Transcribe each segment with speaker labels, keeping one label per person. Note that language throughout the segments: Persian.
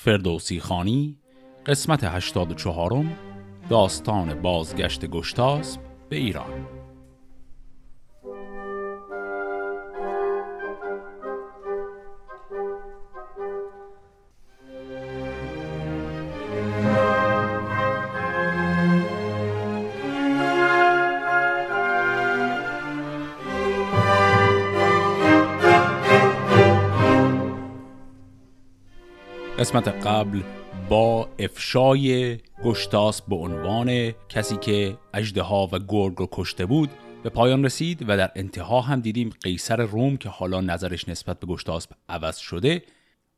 Speaker 1: فردوسی خانی قسمت 84 داستان بازگشت گشتاسب به ایران. قسمت قبل با افشای گشتاس به عنوان کسی که اجدها و گرگ رو کشته بود به پایان رسید و در انتها هم دیدیم قیصر روم که حالا نظرش نسبت به گشتاسب عوض شده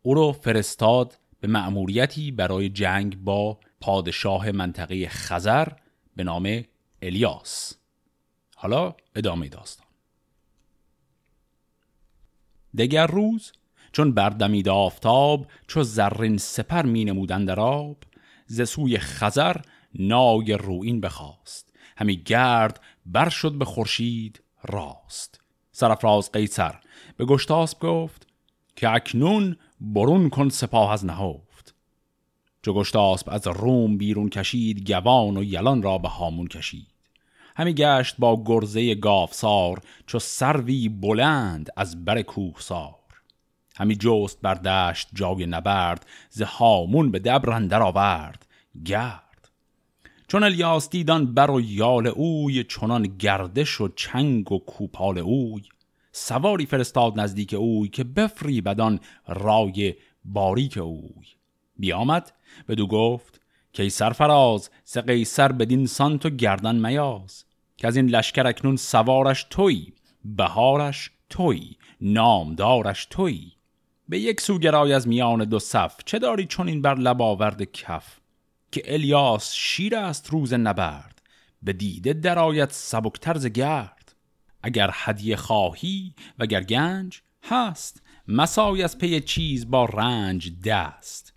Speaker 1: او رو فرستاد به مأموریتی برای جنگ با پادشاه منطقه خزر به نام الیاس. حالا ادامه داستان. دگر روز چون بردمید آفتاب چو زرین سپر می نمودن در آب ز سوی خزر نای روین بخواست. همی گرد بر شد به خورشید راست. سرفراز قیصر به گشتاسب گفت که اکنون برون کن سپاه از نهفت. چو گشتاسب از روم بیرون کشید گوان و یلان را به هامون کشید. همی گشت با گرزه گافسار چو سروی بلند از بر کوهسار. همی جست بر دشت جای نبرد ز هامون به دبر اندر آورد. گرد. چون الیاس دیدان بر و یال اوی چنان گردش و چنگ و کوپال اوی سواری فرستاد نزدیک اوی که بفری بدان رای باریک اوی. بیامد بدو گفت که سرفراز ز قیصر بدین سان تو گردن میاز که از این لشکر اکنون سوارش توی بهارش توی نامدارش توی به یک سو گرای از میان دو صف چه داری چون این بر لب آورد کف؟ که الیاس شیر است روز نبرد به دیده درایت سبکتر ز گرد. اگر هدیه خواهی وگر گنج هست مسای از پی چیز با رنج دست.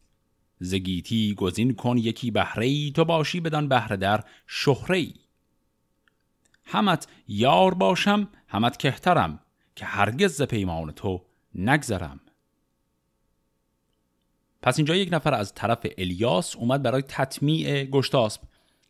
Speaker 1: زگیتی گزین کن یکی بهره تو باشی بدان بهره در شهره همت یار باشم همت کهترم که هرگز ز پیمان تو نگذرم. پس اینجا یک نفر از طرف الیاس اومد برای تطمیع گشتاسب.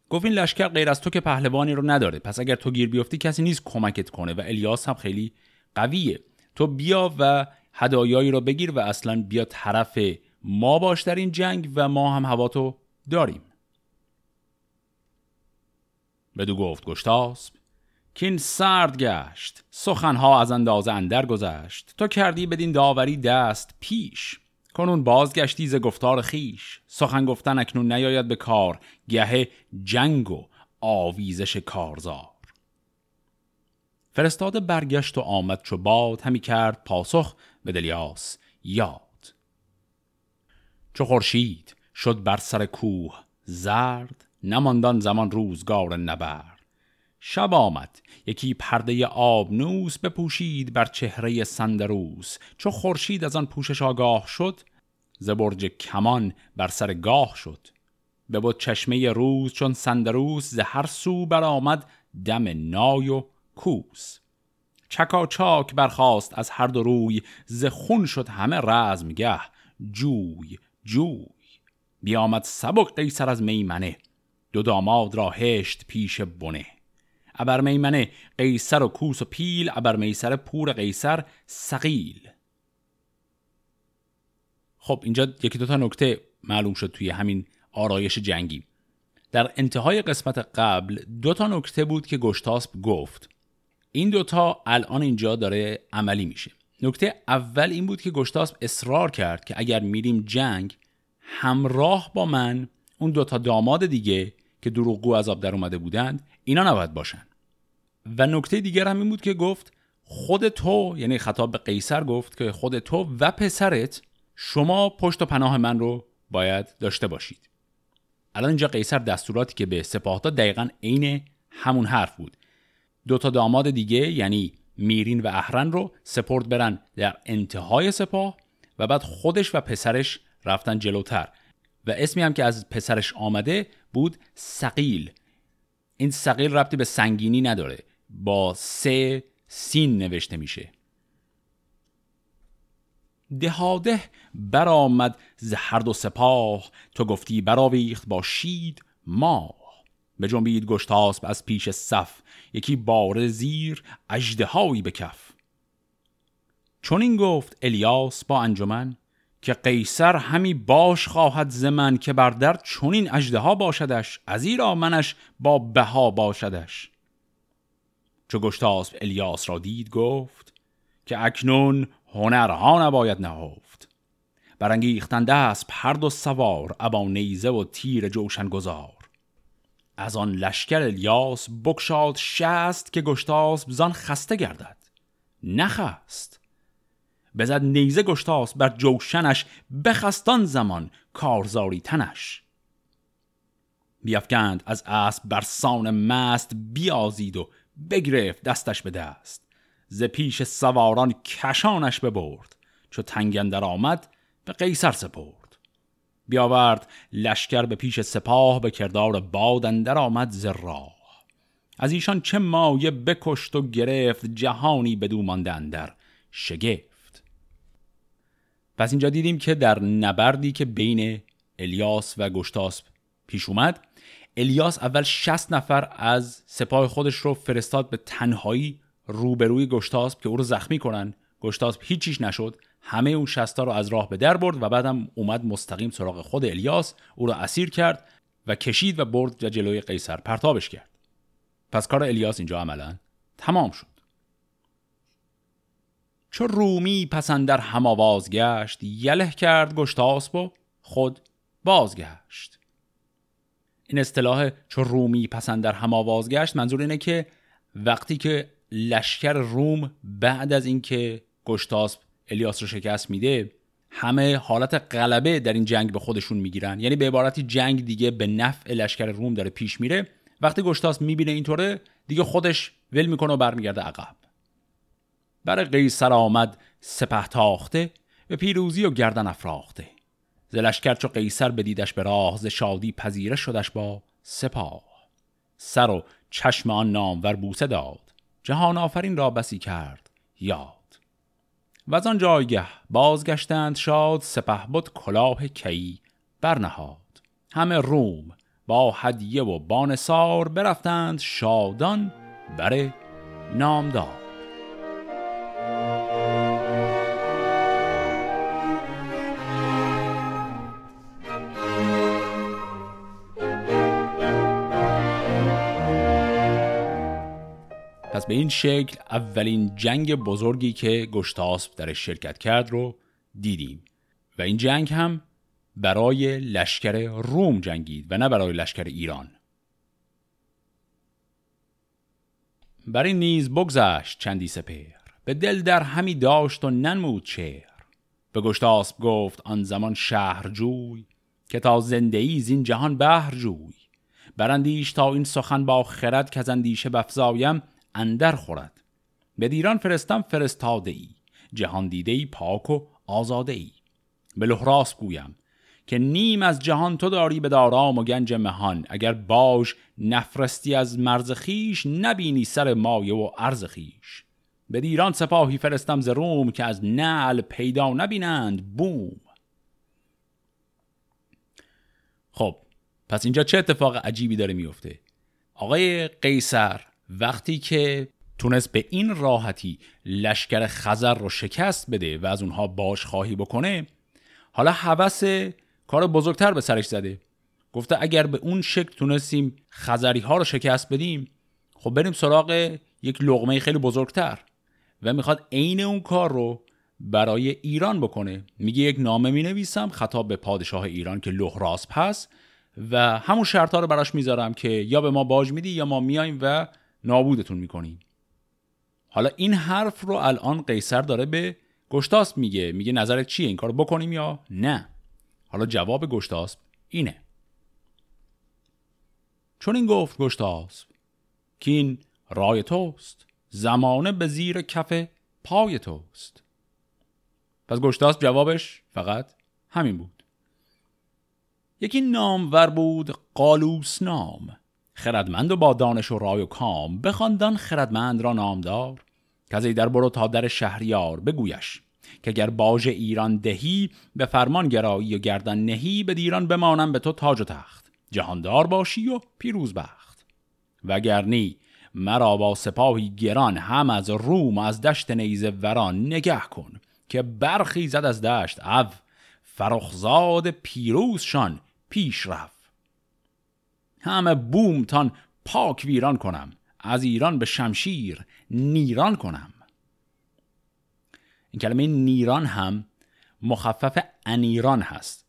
Speaker 1: گفت این لشکر غیر از تو که پهلوانی رو نداره. پس اگر تو گیر بیفتی کسی نیست کمکت کنه و الیاس هم خیلی قویه. تو بیا و هدایایی رو بگیر و اصلا بیا طرف ما باش در این جنگ و ما هم هوا تو داریم. بدو گفت گشتاسب که این سرد گشت سخنها از اندازه اندر گذشت. تو کردی بدین داوری دست پیش. کنون بازگشتی ز گفتار خیش سخن گفتن اکنون نیاید به کار. گه جنگ و آویزش کارزار. فرستاده برگشت و آمد چو باد. همی کرد پاسخ به دلیاس یاد. چو خورشید شد بر سر کوه زرد نماندان زمان روزگار نبرد. شب آمد. یکی پرده آبنوس بپوشید بر چهره سندروس. چو خورشید از آن پوشش آگاه شد ز برج کمان بر سر گاه شد. به بود چشمه روز چون سندروس ز هر سو برآمد دم نای و کوس. چکا چاک برخاست از هر دو روی ز خون شد همه رزمگه. جوی جوی. بیامد سبک قیصر از میمنه. دو داماد را هشت پیش بنه. ابر میمنه قیصر و کوس و پیل ابر میسر پور قیصر سقیل خب اینجا یکی دو تا نکته معلوم شد توی همین آرایش جنگی در انتهای قسمت قبل دو تا نکته بود که گشتاسب گفت این دوتا الان اینجا داره عملی میشه نکته اول این بود که گشتاسب اصرار کرد که اگر میریم جنگ همراه با من اون دوتا داماد دیگه که دروغگو از آب در اومده بودند اینا نباید باشن و نکته دیگر هم این بود که گفت خود تو یعنی خطاب به قیصر گفت که خود تو و پسرت شما پشت و پناه من رو باید داشته باشید. الان اینجا قیصر دستوراتی که به سپاه داد دقیقا عین همون حرف بود. دو تا داماد دیگه یعنی میرین و اهرن رو سپرد برن در انتهای سپاه و بعد خودش و پسرش رفتن جلوتر. و اسمی هم که از پسرش آمده بود سقیل این سقیل ربطی به سنگینی نداره. با سه سین نوشته میشه. دهاده برآمد ز هر دو سپاه تو گفتی برآویخت با شید ماه. به جنبید گشتاسب از پیش صف یکی بار زیر اژدهایی به کف. چون این گفت الیاس با انجمن که قیصر همی باش خواهد زمن که بر در چنین اژدها باشدش از ایرا منش با بها باشدش. چو گشتاسب الیاس را دید گفت که اکنون هنرها نباید نهفت. برانگیختن دست هر دو سوار ابا نیزه و تیر جوشن گذار از آن لشکر الیاس بکشاد شست که گشتاسب زان خسته گردد. نخست. بزد نیزه گشتاس بر جوشنش بخستان زمان کارزاری تنش. بیافکند از اسب بر سان مست بیازید و بگرفت دستش به دست. ز پیش سواران کشانش ببرد. چو تنگندر آمد به قیصر سپرد. بیاورد لشکر به پیش سپاه به کردار بادندر آمد ز راه. از ایشان چه مایه بکشت و گرفت جهانی بدو مانده اندر شگفت. پس اینجا دیدیم که در نبردی که بین الیاس و گشتاسب پیش اومد الیاس اول 60 نفر از سپاه خودش رو فرستاد به تنهایی روبروی گشتاسب که او رو زخمی کنن. گشتاسب هیچیش نشد. همه اون شستا رو از راه به در برد و بعدم اومد مستقیم سراغ خود الیاس. او رو اسیر کرد و کشید و برد و جلوی قیصر پرتابش کرد. پس کار الیاس اینجا عملا تمام شد. چو رومی پسندر هم آواز گشت یله کرد گشتاسب و خود بازگشت. این اصطلاح چو رومی پسندر هم آواز گشت منظور اینه که وقتی که لشکر روم بعد از اینکه گشتاسب الیاس رو شکست میده همه حالت غلبه در این جنگ به خودشون می‌گیرن. یعنی به عبارتی جنگ دیگه به نفع لشکر روم داره پیش میره. وقتی گشتاس می‌بینه اینطوره دیگه خودش ول می‌کنه و برمیگرده عقب. بر قیصر آمد سپه تاخته به پیروزی و گردن افراخته. ز لشکر چو قیصر بدیدش به راه ز شادی پذیره شدش با سپاه. سر و چشم آن نامور بوسه داد جهان آفرین را بسی کرد یاد. و از آن جایگه بازگشتند شاد سپه بود کلاه کی برنهاد. همه روم با هدیه و بانسار برفتند شادان بر نامدار. پس به این شکل اولین جنگ بزرگی که گشتاسب در شرکت کرد رو دیدیم. و این جنگ هم برای لشکر روم جنگید و نه برای لشکر ایران. برای نیز بگذشت چندی سپر به دل در همی داشت و ننمود چهر به گشتاسب گفت آن زمان شهر جوی که تا زنده ای زین جهان بهر جوی. برندیش تا این سخن با خرد که اندیشه بفزایم اندر خورد. به دیران فرستم فرستاده ای جهان دیده ای پاک و آزاده ای به لحراس گویم که نیم از جهان تو داری به دارام و گنج مهان. اگر باش نفرستی از مرز خیش نبینی سر مایه و ارز خیش به دیران سپاهی فرستم ز روم که از نعل پیدا نبینند بوم. خب پس اینجا چه اتفاق عجیبی داره میفته آقای قیصر وقتی که تونست به این راحتی لشکر خزر رو شکست بده و از اونها باش خواهی بکنه حالا هوس کار بزرگتر به سرش زده. گفته اگر به اون شکل تونستیم خزری ها رو شکست بدیم خب بریم سراغ یک لغمه خیلی بزرگتر و می‌خواد عین اون کار رو برای ایران بکنه. میگه یک نامه می نویسم خطاب به پادشاه ایران که لحراس پس و همون شرط رو براش می‌ذارم که یا به ما باج میدی یا ما میایم و نابودتون می‌کنیم حالا این حرف رو الان قیصر داره به گشتاسب میگه. میگه نظرت چیه؟ این کار بکنیم یا نه؟ حالا جواب گشتاسب اینه. چون این گفت گشتاسب که این رای توست. زمانه به زیر کف پای توست. پس گشتاسب جوابش فقط همین بود. یکی نامور بود قالوس نام. خردمند و با دانش و رای و کام بخواندان خردمند را نامدار که در برو تا در شهریار بگویش که اگر باج ایران دهی به فرمان گرایی و گردن نهی به دیران بمانم به تو تاج و تخت. جهاندار باشی و پیروز بخت. وگرنی مرا با سپاهی گران هم از روم از دشت نیزه وران نگه کن که برخی زد از دشت او فرخزاد پیروزشان پیش رفت. همه بومتان پاک ویران کنم. از ایران به شمشیر نیران کنم. این کلمه نیران هم مخفف انیران هست.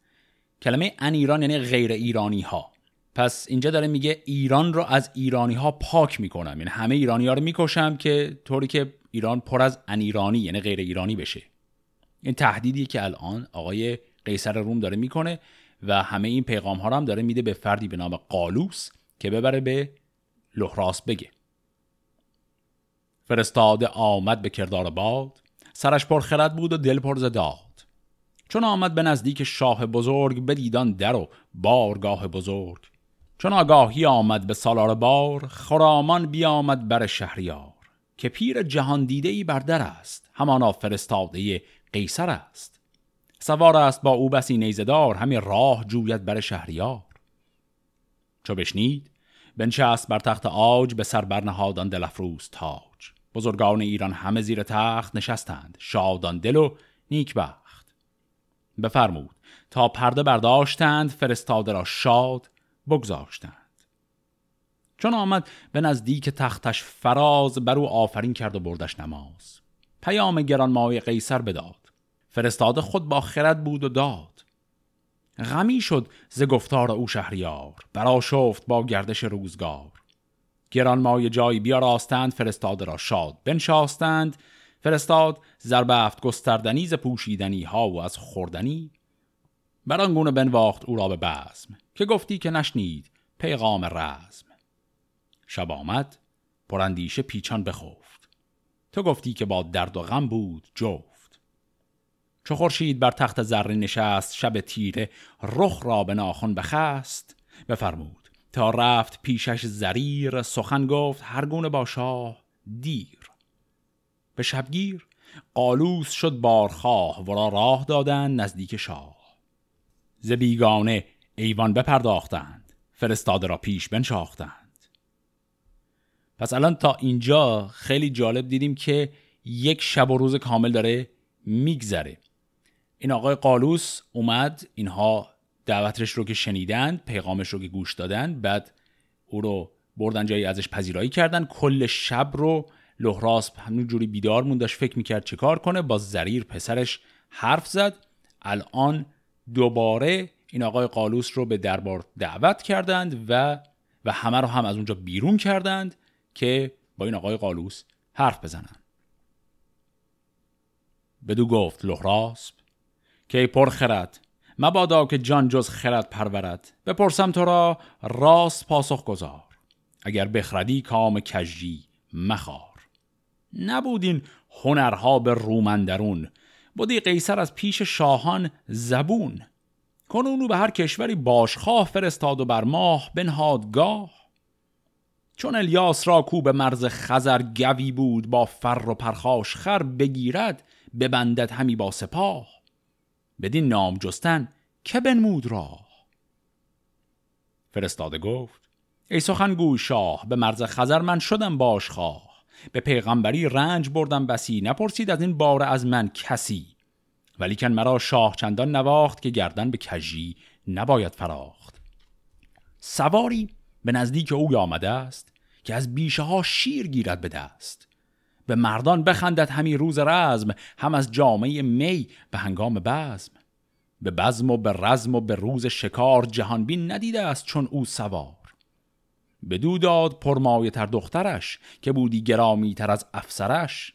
Speaker 1: کلمه انیران یعنی غیر ایرانی ها پس اینجا داره میگه ایران رو از ایرانی ها پاک می‌کنم. یعنی همه ایرانی ها رو می‌کشم که طوری که ایران پر از انیرانی یعنی غیر ایرانی بشه. این تهدیدی که الان آقای قیصر روم داره می‌کنه. و همه این پیغام ها رو هم داره میده به فردی به نام قالوس که ببره به لحراس بگه. فرستاده آمد به کردار باد سرش پر خرد بود و دل پر زداد چون آمد به نزدیک شاه بزرگ بدیدان در و بارگاه بزرگ. چون آگاهی آمد به سالار بار خرامان بیامد بر شهریار که پیر جهان دیده ای بر در است همانا فرستاده قیصر است. سوار است با او بسی نیزدار همین راه جوید بر شهریار. چو بشنید بنشست بر تخت آج به سر برنهادان دلفروز تاج. بزرگان ایران همه زیر تخت نشستند شادان دل و نیکبخت. بفرمود تا پرده برداشتند فرستاده را شاد بگذاشتند. چون آمد به نزدیک تختش فراز بر او آفرین کرد و بردش نماز. پیام گران مای قیصر بداد. فرستاده خود با خرد بود و داد. غمی شد ز گفتار او شهریار برا شفت با گردش روزگار. گران مای جایی بیاراستند فرستاده را شاد بنشاستند. فرستاد زربفت گستردنی ز پوشیدنی ها و از خوردنی. بر آن بنواخت او را به بزم که گفتی که نشنید پیغام رزم. شب آمد پراندیشه پیچان بخفت. تو گفتی که با درد و غم بود جفت. چو خورشید بر تخت زرین نشست شب تیره رخ را به ناخن بخست بفرمود. تا رفت پیشش زریر سخن گفت هر گونه با شاه دیر. به شبگیر قالوس شد بارخواه ورا راه دادن نزدیک شاه. ز بیگانه ایوان بپرداختند فرستاده را پیش بنشاختند. پس الان تا اینجا خیلی جالب دیدیم که یک شب و روز کامل داره میگذره. این آقای قالوس اومد اینها دعوتش رو که شنیدند پیغامش رو که گوش دادن بعد او رو بردن جایی ازش پذیرایی کردن. کل شب رو لحراس همین جوری بیدار مونداش فکر می‌کرد چه کار کنه. با زریر پسرش حرف زد. الان دوباره این آقای قالوس رو به دربار دعوت کردند و و همه رو هم از اونجا بیرون کردند که با این آقای قالوس حرف بزنند بدو گفت لحراسب که پر خرد. مبادا که جان جز خرد پرورد. بپرسم تو را راست پاسخ گذار. اگر بخردی کام کجی مخار. نبودین هنرها به رومندرون بودی قیصر از پیش شاهان زبون. کنونو به هر کشوری باشخواه فرستاد و بر ماه بنهادگاه چون الیاس را کو به مرز خزر گوی بود با فر و پرخاش خر بگیرد ببندد همی با سپاه. بدین نام جستن که بنمود راه. فرستاده گفت ای سخنگوی شاه به مرز خزر من شدم باشخواه به پیغمبری رنج بردم بسی نپرسید از این بار از من کسی. ولیکن مرا شاه چندان نواخت که گردن به کجی نباید فراخت. سواری به نزدیک او آمده است که از بیشه ها شیر گیرد به دست. به مردان بخندد همی روز رزم هم از جامعه می به هنگام بزم. به بزم و به رزم و به روز شکار جهانبین ندیده است چون او سوار. بدو داد پرمایه تر دخترش که بودی گرامی تر از افسرش.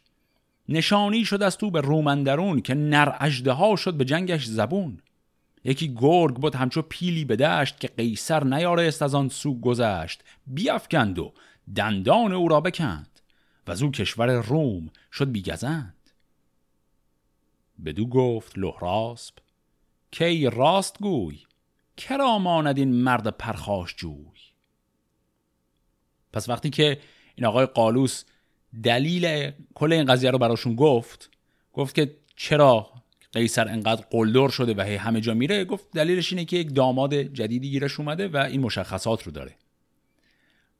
Speaker 1: نشانی شد از تو به رومندرون که نر اجده شد به جنگش زبون. یکی گرگ بود همچو پیلی به دشت که قیصر نیارست از آن سو گذشت. بیافکند و دندان او را بکند. و از او کشور روم شد بیگزند. بدو گفت لحراسب کی راست گوی کرا ماند این مرد پرخاش جوی؟ پس وقتی که این آقای قالوس دلیل کل این قضیه رو براشون گفت گفت که چرا قیصر انقدر قلدر شده و هی همه جا میره گفت دلیلش اینه که یک داماد جدیدی گیرش اومده و این مشخصات رو داره.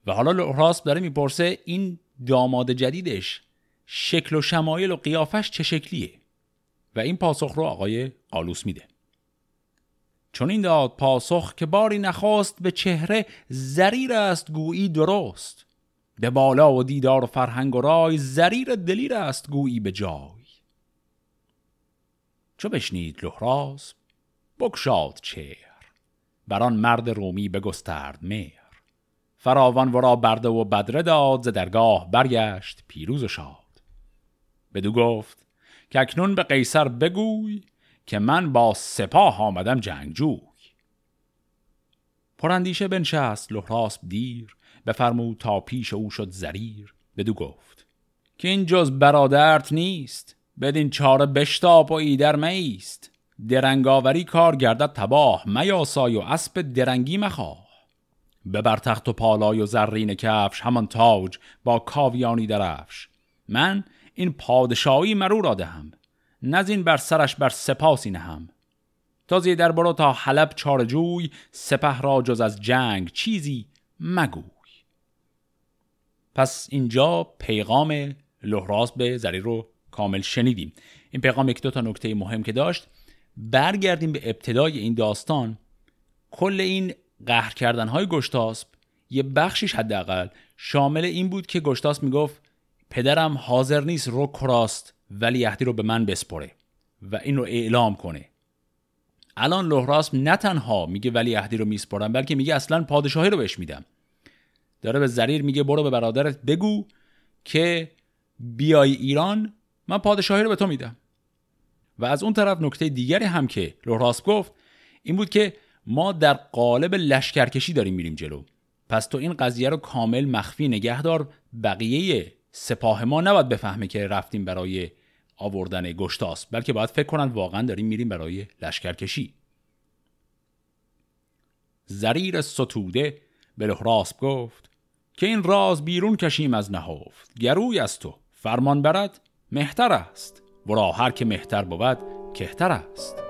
Speaker 1: و حالا لحراس داره می‌پرسه این داماد جدیدش شکل و شمایل و قیافش چه شکلیه؟ و این پاسخ رو آقای قالوس میده. چون این داد پاسخ که باری نخواست به چهره زریر است گویی درست. به بالا و دیدار و فرهنگ و رای زریر دلیر است گویی به جای. چو بشنید لحراس بکشاد چهر. بران مرد رومی بگسترد مهر. فراوان ورا برده و بدره داد ز درگاه برگشت پیروز و شاد. بدو گفت که اکنون به قیصر بگوی که من با سپاه آمدم جنگجوی. پراندیشه بنشست لحراسب دیر بفرمود تا پیش او شد زریر. بدو گفت که این جز برادرت نیست بدین چاره بشتاب و ایدر میست. درنگاوری کار گردد تباه میاسای و اسب درنگی مخواه. ببر تخت و پالای و زرین کفش همان تاج با کاویانی درفش. من این پادشاهی مرو را دهم نزین بر سرش بر سپاسی نهم. تازی در برو تا حلب چارجوی سپه را جز از جنگ چیزی مگوی. پس اینجا پیغام لحراس به زری رو کامل شنیدیم. این پیغام یک دو تا نکته مهم که داشت. برگردیم به ابتدای این داستان. کل این قهر کردن های گشتاسب یه بخشیش حداقل شامل این بود که گشتاسب می‌گفت پدرم حاضر نیست رو کراست ولی عهدی رو به من بسپره و این رو اعلام کنه. الان لحراسب نه تنها میگه ولی عهدی رو میسپرم بلکه میگه اصلا پادشاهی رو بهش میدم. داره به زریر میگه برو به برادرت بگو که بیای ایران من پادشاهی رو به تو میدم. و از اون طرف نکته دیگری هم که لحراسب گفت این بود که ما در قالب لشکرکشی داریم میریم جلو. پس تو این قضیه رو کامل مخفی نگه دار بقیه سپاه ما نباید بفهمه که رفتیم برای آوردن گشتاس بلکه باید فکر کنن واقعا داریم میریم برای لشکرکشی. زریر ستوده به لحراسب گفت که این راز بیرون کشیم از نهفت. گروی از تو فرمان برد مهتر است. ورا هر که مهتر بود کهتر است.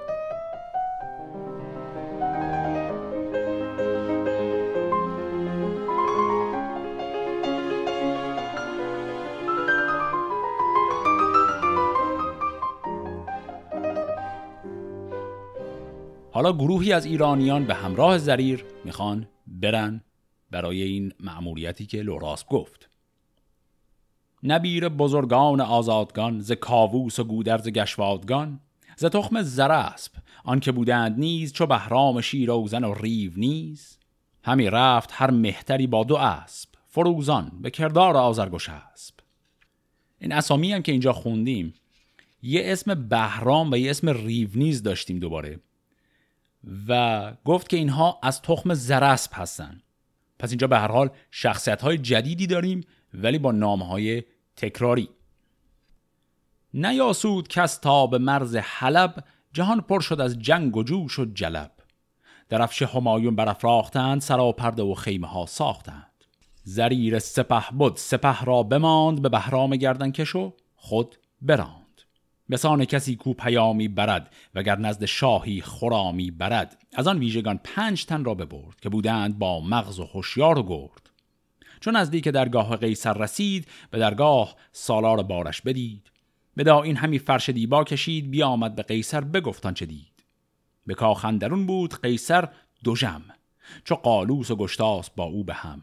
Speaker 1: حالا گروهی از ایرانیان به همراه زریر می‌خوان برن برای این مأموریتی که لوراس گفت. نبیر بزرگان آزادگان ز کاووس و گودرز گشوادگان ز تخم زراسب آنکه بودند نیز چو بهرام شیروزن و ریو نیز. همی رفت هر مهتری با دو اسب فروزان به کردار آزرگوش اسب این اسامی هم که اینجا خوندیم یه اسم بهرام و یه اسم ریونیز داشتیم دوباره. و گفت که اینها از تخم زرسب هستن. پس اینجا به هر حال شخصیت های جدیدی داریم ولی با نام های تکراری نیاسود کس تا به مرز حلب جهان پر شد از جنگ و جوش و جلب. درفش همایون برافراختند سراپرده و خیمه ها ساختند. زریر سپه بود سپه را بماند به بهرام گردن کشو خود براند بسان کسی کو پیامی برد وگر نزد شاهی خرامی برد. از آن ویژگان پنج تن را ببرد که بودند با مغز و هوشیار و گرد. چون نزدیک درگاه قیصر رسید به درگاه سالار بارش بدید. بدا این همی فرش دیبا کشید بیامد به قیصر بگفتان چه دید. به کاخندرون بود قیصر دو جم چو قالوس و گشتاس با او به هم.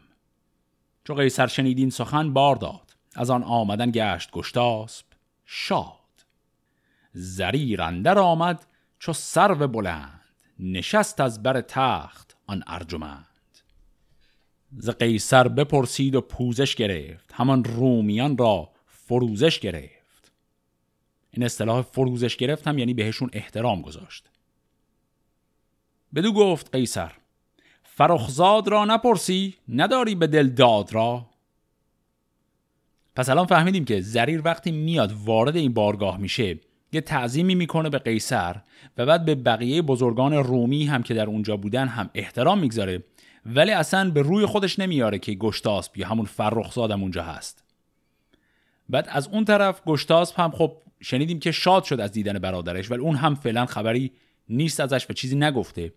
Speaker 1: چو قیصر شنیدین سخن بار داد. از آن آمدن گشت گشتاسب شاد زریر اندر آمد چو سرو بلند نشست از بر تخت آن ارجمند. ز قیصر بپرسید و پوزش گرفت همان رومیان را فروزش گرفت. این اصطلاح فروزش گرفت هم یعنی بهشون احترام گذاشت. بدو گفت قیصر فرخزاد را نپرسی نداری به دل داد را؟ پس الان فهمیدیم که زریر وقتی میاد وارد این بارگاه میشه یه تعظیمی می‌کنه به قیصر و بعد به بقیه بزرگان رومی هم که در اونجا بودن هم احترام می‌گذاره. ولی اصلا به روی خودش نمیاره که گشتاسب یا همون فرخزادم اونجا هست. بعد از اون طرف گشتاسب هم خب شنیدیم که شاد شد از دیدن برادرش ولی اون هم فعلا خبری نیست ازش و چیزی نگفته.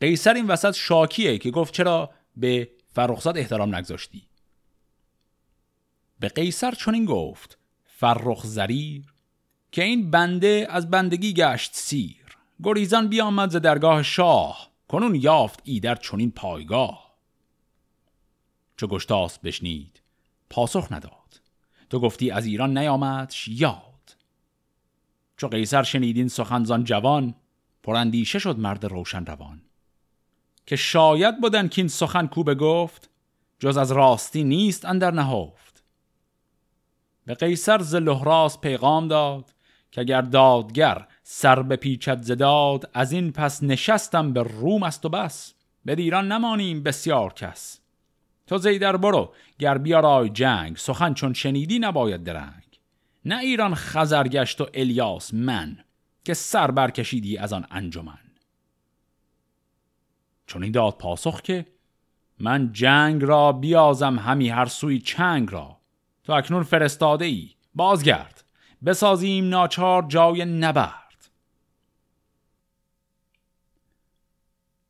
Speaker 1: قیصر این وسط شاکیه که گفت چرا به فرخزاد احترام نگذاشتی؟ به قیصر چنین گفت فرخ زریر که این بنده از بندگی گشت سیر. گریزان بیامد ز درگاه شاه کنون یافت ایدر چنین پایگاه. چو گشتاس بشنید پاسخ نداد. تو گفتی از ایران نیامدش یاد چو قیصر شنیدین سخنزان جوان پراندیشه شد مرد روشن روان. که شاید بودن که این سخن کو گفت جز از راستی نیست اندر نهفت. به قیصر ز لحراس پیغام داد که اگر دادگر سر به پیچت زداد از این پس نشستم به روم است و بس. به ایران نمانیم بسیار کس. تو زیدر برو گر بیارای جنگ سخن چون شنیدی نباید درنگ. نه ایران خزرگشت و الیاس من که سر برکشیدی از آن انجمن. چون این داد پاسخ که من جنگ را بیازم همی هر سوی چنگ را. تو اکنون فرستاده ای بازگرد. بسازیم ناچار جای نبرد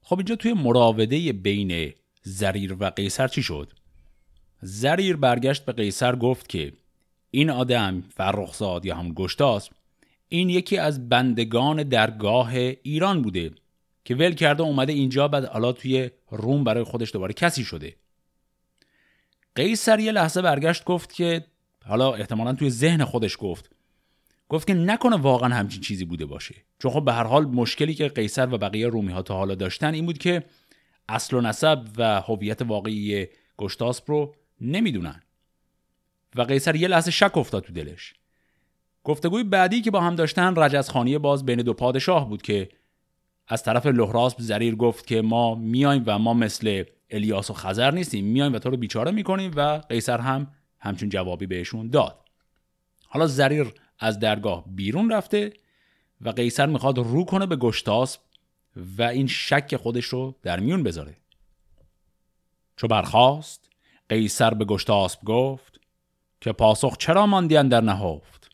Speaker 1: خب اینجا توی مراوده بین زریر و قیصر چی شد؟ زریر برگشت به قیصر گفت که این آدم فرخزاد یا هم گشتاس این یکی از بندگان درگاه ایران بوده که ول کرده اومده اینجا بعد حالا توی روم برای خودش دوباره کسی شده قیصر یه لحظه برگشت گفت که حالا احتمالا توی ذهن خودش گفت گفت که نکنه واقعا همچین چیزی بوده باشه. چون خب به هر حال مشکلی که قیصر و بقیه رومی ها تا حالا داشتن این بود که اصل و نسب و هویت واقعی گشتاسپ رو نمی‌دونن. و قیصر یه لحظه شک افتاد تو دلش. گفتگوی بعدی که با هم داشتن رجزخانی باز بین دو پادشاه بود که از طرف لحراسب زریر گفت که ما میایم و ما مثل الیاس و خزر نیستیم. میایم و تو رو بیچاره می‌کنیم و قیصر هم همچون جوابی بهشون داد. حالا زریر از درگاه بیرون رفته و قیصر می‌خواد رو کنه به گشتاسب و این شک خودش رو در میون بذاره. چو برخواست قیصر به گشتاسب گفت که پاسخ چرا ماندیان در نهفت؟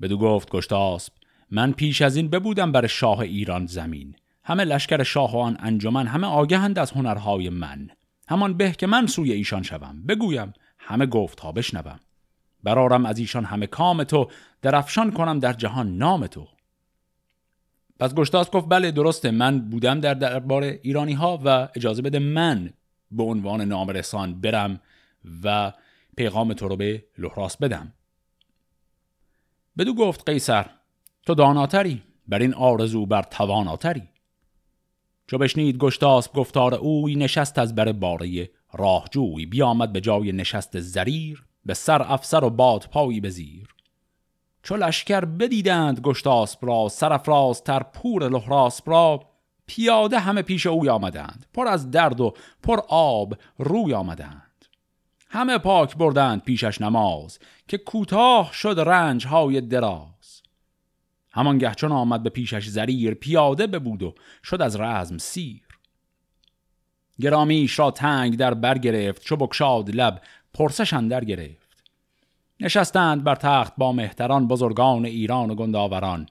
Speaker 1: بدو گفت گشتاسب من پیش از این ببودم بر شاه ایران زمین. همه لشکر شاه و آن انجمن همه آگهند از هنرهای من. همان به که من سوی ایشان شوم. بگویم همه گفت ها بشنوم. برارم از ایشان همه کام تو درفشان کنم در جهان نام تو. پس گشتاس گفت بله درسته من بودم در دربار ایرانی ها و اجازه بده من به عنوان نامرسان برم و پیغام تو رو به لحراس بدم. بدو گفت قیصر تو داناتری بر این آرزو بر تواناتری چو بشنید گشتاسب گفتار اوی نشست از بر باره راهجوی بیامد به جای نشست زریر. به سر افسر و باد پایی بزیر. چو لشکر بدیدند گشتاسب را تر پور لحراسب را پیاده همه پیش اوی آمدند پر از درد و پر آب روی آمدند. همه پاک بردند پیشش نماز که کوتاه شد رنج های دراز. همان چون آمد به پیشش زریر پیاده ببود و شد از رزم سیر. گرامیش را تنگ در بر گرفت چو بکشاد لب پرسش اندر گرفت. نشستند بر تخت با مهتران بزرگان ایران و گنداوران.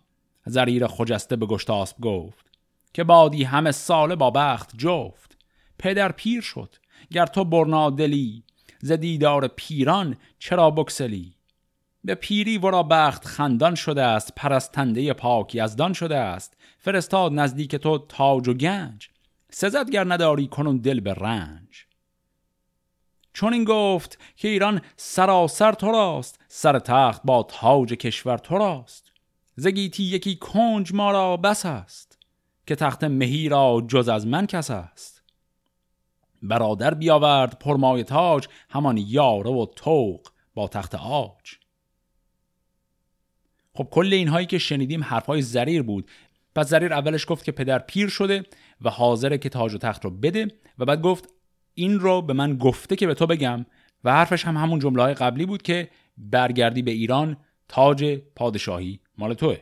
Speaker 1: زریر خجسته به گشتاسب گفت که بادی همه ساله با بخت جفت. پدر پیر شد گر تو برنادلی ز دیدار پیران چرا بکسلی؟ به پیری ورا بخت خندان شده است پرستنده پاک یزدان شده است. فرستاد نزدیک تو تاج و گنج سزد گر نداری کنون دل به رنج. چون این گفت که ایران سراسر تو راست سر تخت با تاج کشور تو راست زگیتی یکی کنج ما را بس است که تخت مهی را جز از من کس است. برادر بیاورد پرمای تاج همان یاره و توق با تخت آج. خب کل اینهایی که شنیدیم حرفهای زریر بود. پس زریر اولش گفت که پدر پیر شده و حاضره که تاج و تخت رو بده و بعد گفت این رو به من گفته که به تو بگم و حرفش هم همون جمله قبلی بود که برگردی به ایران تاج پادشاهی مال توه.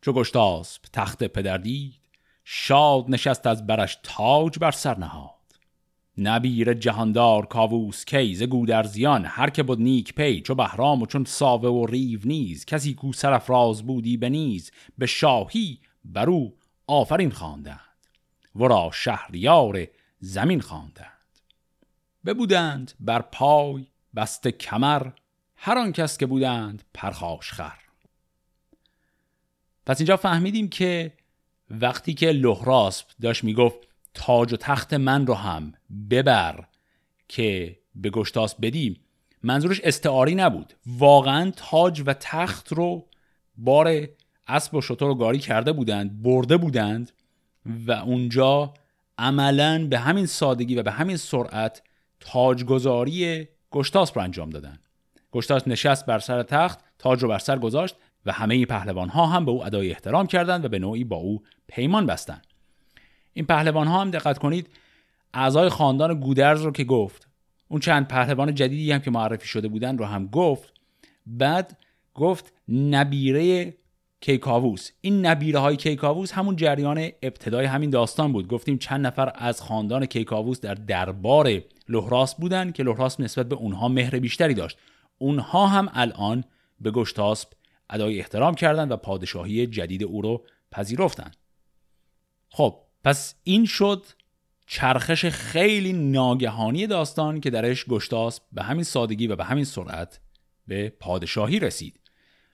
Speaker 1: چو گشتاسب تخت پدر دید شاد نشست از برش تاج بر سر نهاد. نبیر جهاندار کاووس کیز گودرزیان هر که بود نیک پی چو بهرام و چون ساوه و ریو نیز کسی کو سرفراز بودی بنیز به شاهی برو آفرین خواندند. ورا شهریار زمین خواندند. ببودند بر پای بسته کمر هر آن کس که بودند پرخاش خر. پس اینجا فهمیدیم که وقتی که لحراسب داشت می‌گفت تاج و تخت من رو هم ببر که به گشتاس بدیم منظورش استعاری نبود. واقعا تاج و تخت رو بار اسب و شطور رو گاری کرده بودند برده بودند و اونجا عملا به همین سادگی و به همین سرعت تاجگذاری گشتاس رو انجام دادن. گشتاس نشست بر سر تخت تاج رو بر سر گذاشت و همه پهلوان ها هم به او ادای احترام کردند و به نوعی با او پیمان بستند. این پهلوان ها هم دقت کنید اعضای خاندان گودرز رو که گفت اون چند پهلوان جدیدی هم که معرفی شده بودن رو هم گفت. بعد گفت نبیره کیکاووس. این نبیره های کیکاووس همون جریان ابتدای همین داستان بود. گفتیم چند نفر از خاندان کیکاووس در دربار لحراس بودن که لحراس نسبت به اونها مهر بیشتری داشت. اونها هم الان به گشتاسب ادای احترام کردند و پادشاهی جدید او رو پذیرفتند. خب پس این شد چرخش خیلی ناگهانی داستان که درش گشتاس به همین سادگی و به همین سرعت به پادشاهی رسید.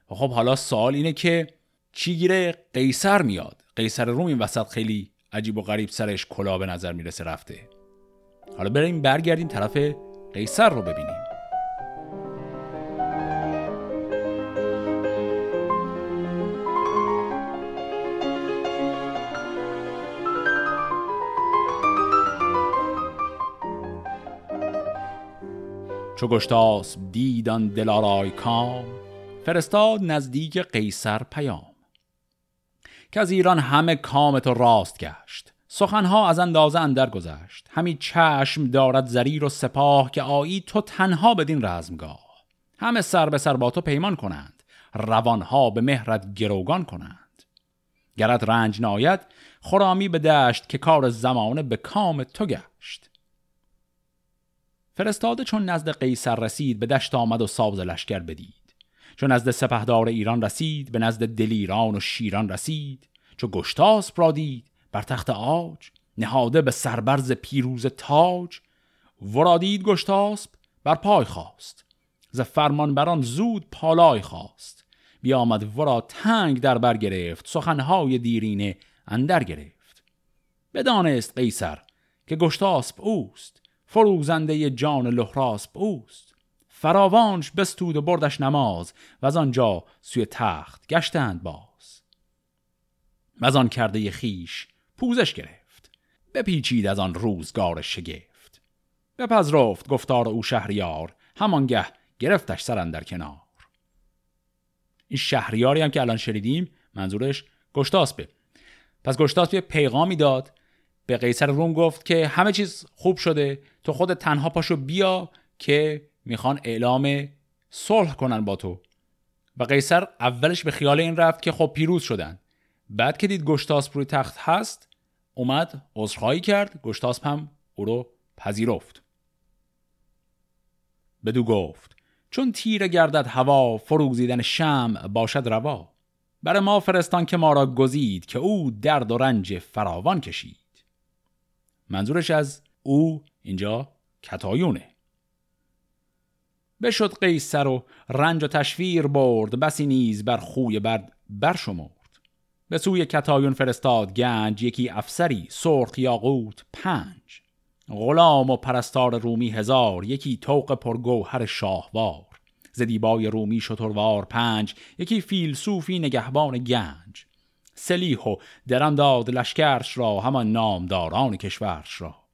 Speaker 1: خب حالا سوال اینه که چی گیره؟ قیصر میاد. قیصر روم این وسط خیلی عجیب و غریب سرش کلا به نظر می‌رسه رفته. حالا بریم برگردیم طرف قیصر رو ببینیم. چو گشتاسپ دید آن دلارای کام فرستاد نزدیک قیصر پیام. که از ایران همه کام تو راست گشت. سخنها از اندازه اندر گذشت. همی چشم دارد زریر و سپاه که آیی تو تنها بدین رزمگاه. همه سر به سر با تو پیمان کنند. روانها به مهرت گروگان کنند. گرت رنج ناید خرامی به دشت که کار زمانه به کام تو گشت. فرستاده چون نزد قیصر رسید به دشت آمد و ساز لشکر بدید. چون نزد سپهدار ایران رسید به نزد دلیران و شیران رسید. چو گشتاسپ را دید بر تخت آج نهاده به سربرز پیروز تاج. ورادید گشتاسپ بر پای خواست. ز فرمان بران زود پالای خواست. بیامد ورا تنگ در بر گرفت سخنهای دیرینه اندر گرفت. بدانست قیصر که گشتاسپ اوست فروزنده جان لحراسپ اوست. فراوانش بستود و بردش نماز و از آنجا سوی تخت گشتند باز. و از آن کرده خیش پوزش گرفت بپیچید از آن روزگار شگفت. بپذرفت گفتار او شهریار همانگه گرفتش سرن در کنار. این شهریاری هم که الان شنیدیم منظورش گشتاسپه. پس گشتاسپه پیغامی داد به قیصر روم گفت که همه چیز خوب شده تو خود تنها پاشو بیا که می‌خوان اعلام صلح کنن با تو. و قیصر اولش به خیال این رفت که خب پیروز شدن. بعد که دید گشتاسپ روی تخت هست اومد عذرخواهی کرد گشتاسپ هم او رو پذیرفت. بدو گفت چون تیر گردد هوا فروزیدن شم باشد روا. بر ما فرستان که ما را گزید که او درد و رنج فراوان کشید. منظورش از او اینجا کتایونه. بشد قیصر و رنج و تشویر برد بسی نیز بر خوی برد برشمرد. به سوی کتایون فرستاد گنج یکی افسری سرخ یاقوت پنج. غلام و پرستار رومی هزار یکی توق پرگوهر شاهوار. ز دیبای رومی شتروار پنج یکی فیلسوفی نگهبان گنج. سلیح و درم داد لشکرش را همان نامداران کشورش را.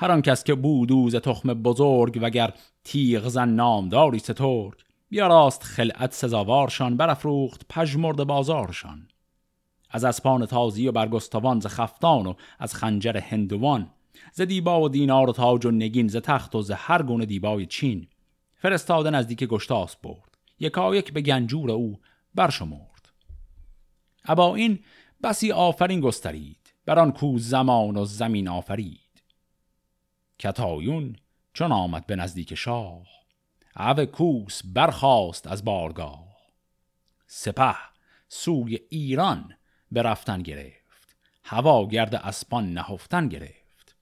Speaker 1: هر آن کس که بود اوز تخم بزرگ وگر تیغ زن نامداری سترگ. بیاراست خلعت سزاوارشان برافروخت پژمرد بازارشان. از اسپان تازی و برگستوان ز خفتان و از خنجر هندوان. ز دیبا و دینار و تاج و نگین ز تخت و ز هر گونه دیبای چین. فرستاده نزدیک گشتاس برد. یکایک به گنجور او برشمرد. ابا این بسی آفرین گسترید. بر آن کو زمان و زمین آفرید. کتایون چون آمد به نزدیک شاه. عو کوس برخاست از بارگاه. سپه سوی ایران به رفتن گرفت. هوا گرد اسپان نهفتن گرفت.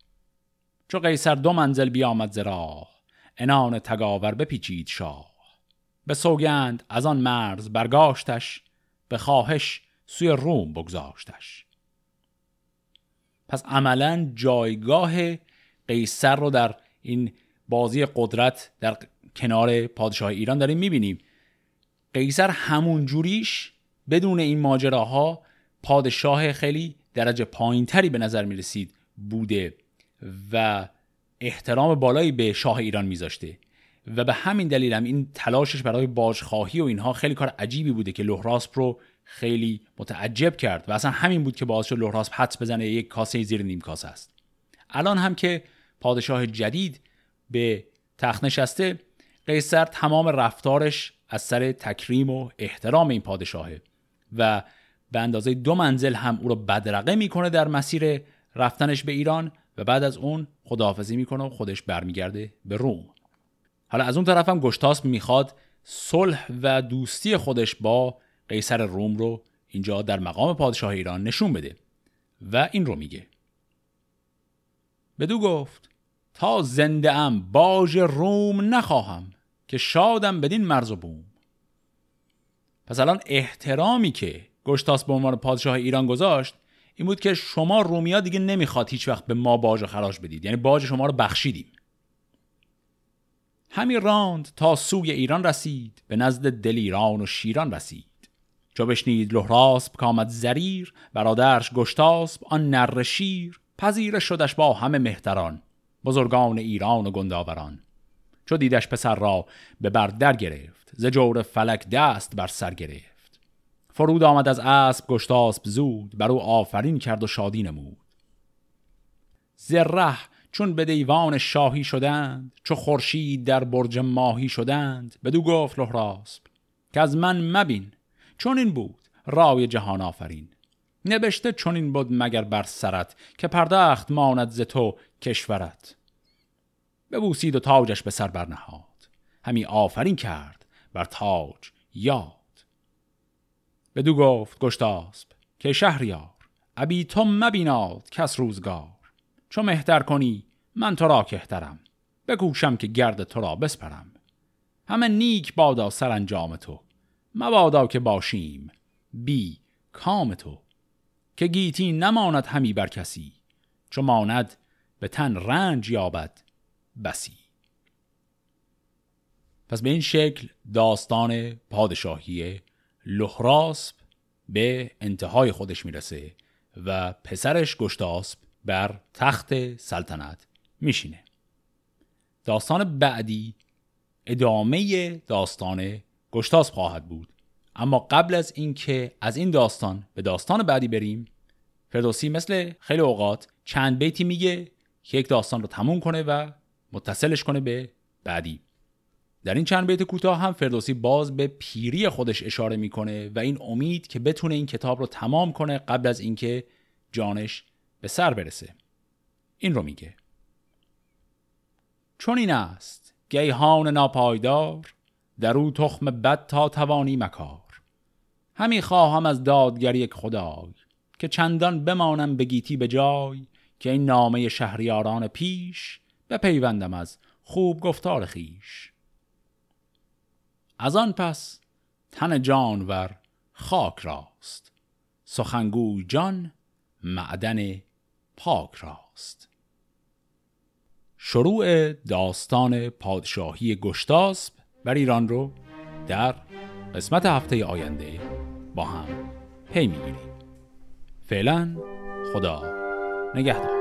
Speaker 1: چو قیصر دو منزل بیامد ز راه انان تگاور بپیچید شاه. به سوگند از آن مرز برگاشتش به خواهش سوی روم بگذاشتش. پس عملا جایگاه قیصر رو در این بازی قدرت در کنار پادشاه ایران داریم می‌بینیم. قیصر همون جوریش بدون این ماجراها پادشاه خیلی درجه پایینتری به نظر می‌رسید بوده و احترام بالایی به شاه ایران میذاشته. و به همین دلیل هم این تلاشش برای باجخواهی و اینها خیلی کار عجیبی بوده که لحراسپ رو خیلی متعجب کرد و اصلا همین بود که باعث شد لحراسپ حدس بزنه یک کاسه زیر نیم کاسه است. الان هم که پادشاه جدید به تخت نشسته قیصر تمام رفتارش از سر تکریم و احترام این پادشاهه و به اندازه دو منزل هم او رو بدرقه می‌کنه در مسیر رفتنش به ایران و بعد از اون خداحافظی می‌کنه و خودش برمیگرده به روم. حالا از اون طرف هم گشتاس می‌خواد صلح و دوستی خودش با قیصر روم رو اینجا در مقام پادشاه ایران نشون بده و این رو میگه. بدو گفت تا زنده ام باج روم نخواهم که شادم بدین مرز و بوم. پس الان احترامی که گشتاس به عنوان پادشاه ایران گذاشت این بود که شما رومیا دیگه نمی‌خواد هیچ وقت به ما باج و خراج بدید. یعنی باج شما رو بخشیدیم. همین راند تا سوی ایران رسید به نزد دلیران و شیران رسید. چو بشنید لحراسب کامد زریر برادرش گشتاسب آن نر شیر. پذیره شدش با همه مهتران بزرگان ایران و گنداوران. چو دیدش پسر را به بر در گرفت ز جور فلک دست بر سر گرفت. فرود آمد از اسب گشتاسب زود بر او آفرین کرد و شادی نمود. زره چون به دیوان شاهی شدند چو خورشید در برج ماهی شدند بدو گفت لحراسب که از من مبین چون این بود رای جهان آفرین. نبشته چون این بود مگر بر سرت که پردخت ماند ز تو کشورت. ببوسید و تاجش به سر برنهاد. همی آفرین کرد بر تاج یاد. بدو گفت گشتاسب که شهریار ابی تو مبیناد کس روزگار. چو مهتر کنی من تو را کهترم. بکوشم که گرد تو را بسپرم. همه نیک بادا سر انجام تو. مبادا که باشیم بی کام تو. که گیتی نماند همی بر کسی چو ماند به تن رنج یابد بسی. پس به این شکل داستان پادشاهی لحراسب به انتهای خودش می‌رسه و پسرش گشتاسب بر تخت سلطنت میشینه. داستان بعدی ادامه داستان گشتاسب خواهد بود. اما قبل از اینکه از این داستان به داستان بعدی بریم فردوسی مثل خیلی اوقات چند بیتی میگه که یک داستان رو تموم کنه و متصلش کنه به بعدی. در این چند بیت کوتاه هم فردوسی باز به پیری خودش اشاره می‌کنه و این امید که بتونه این کتاب رو تمام کنه قبل از اینکه جانش به سر برسه. این رو میگه. چون این است گیهان ناپایدار در او تخم بد تا توانی مکار. همی خواهم از دادگر یک خدای که چندان بمانم بگیتی به جای که این نامه شهریاران پیش بپیوندم از خوب گفتار خیش از آن پس تن جانور خاک راست سخنگوی جان معدن پاک راست. شروع داستان پادشاهی گشتاسب بر ایران رو در قسمت هفته آینده با هم. پی می‌گیریم فعلا خدا نگهدار.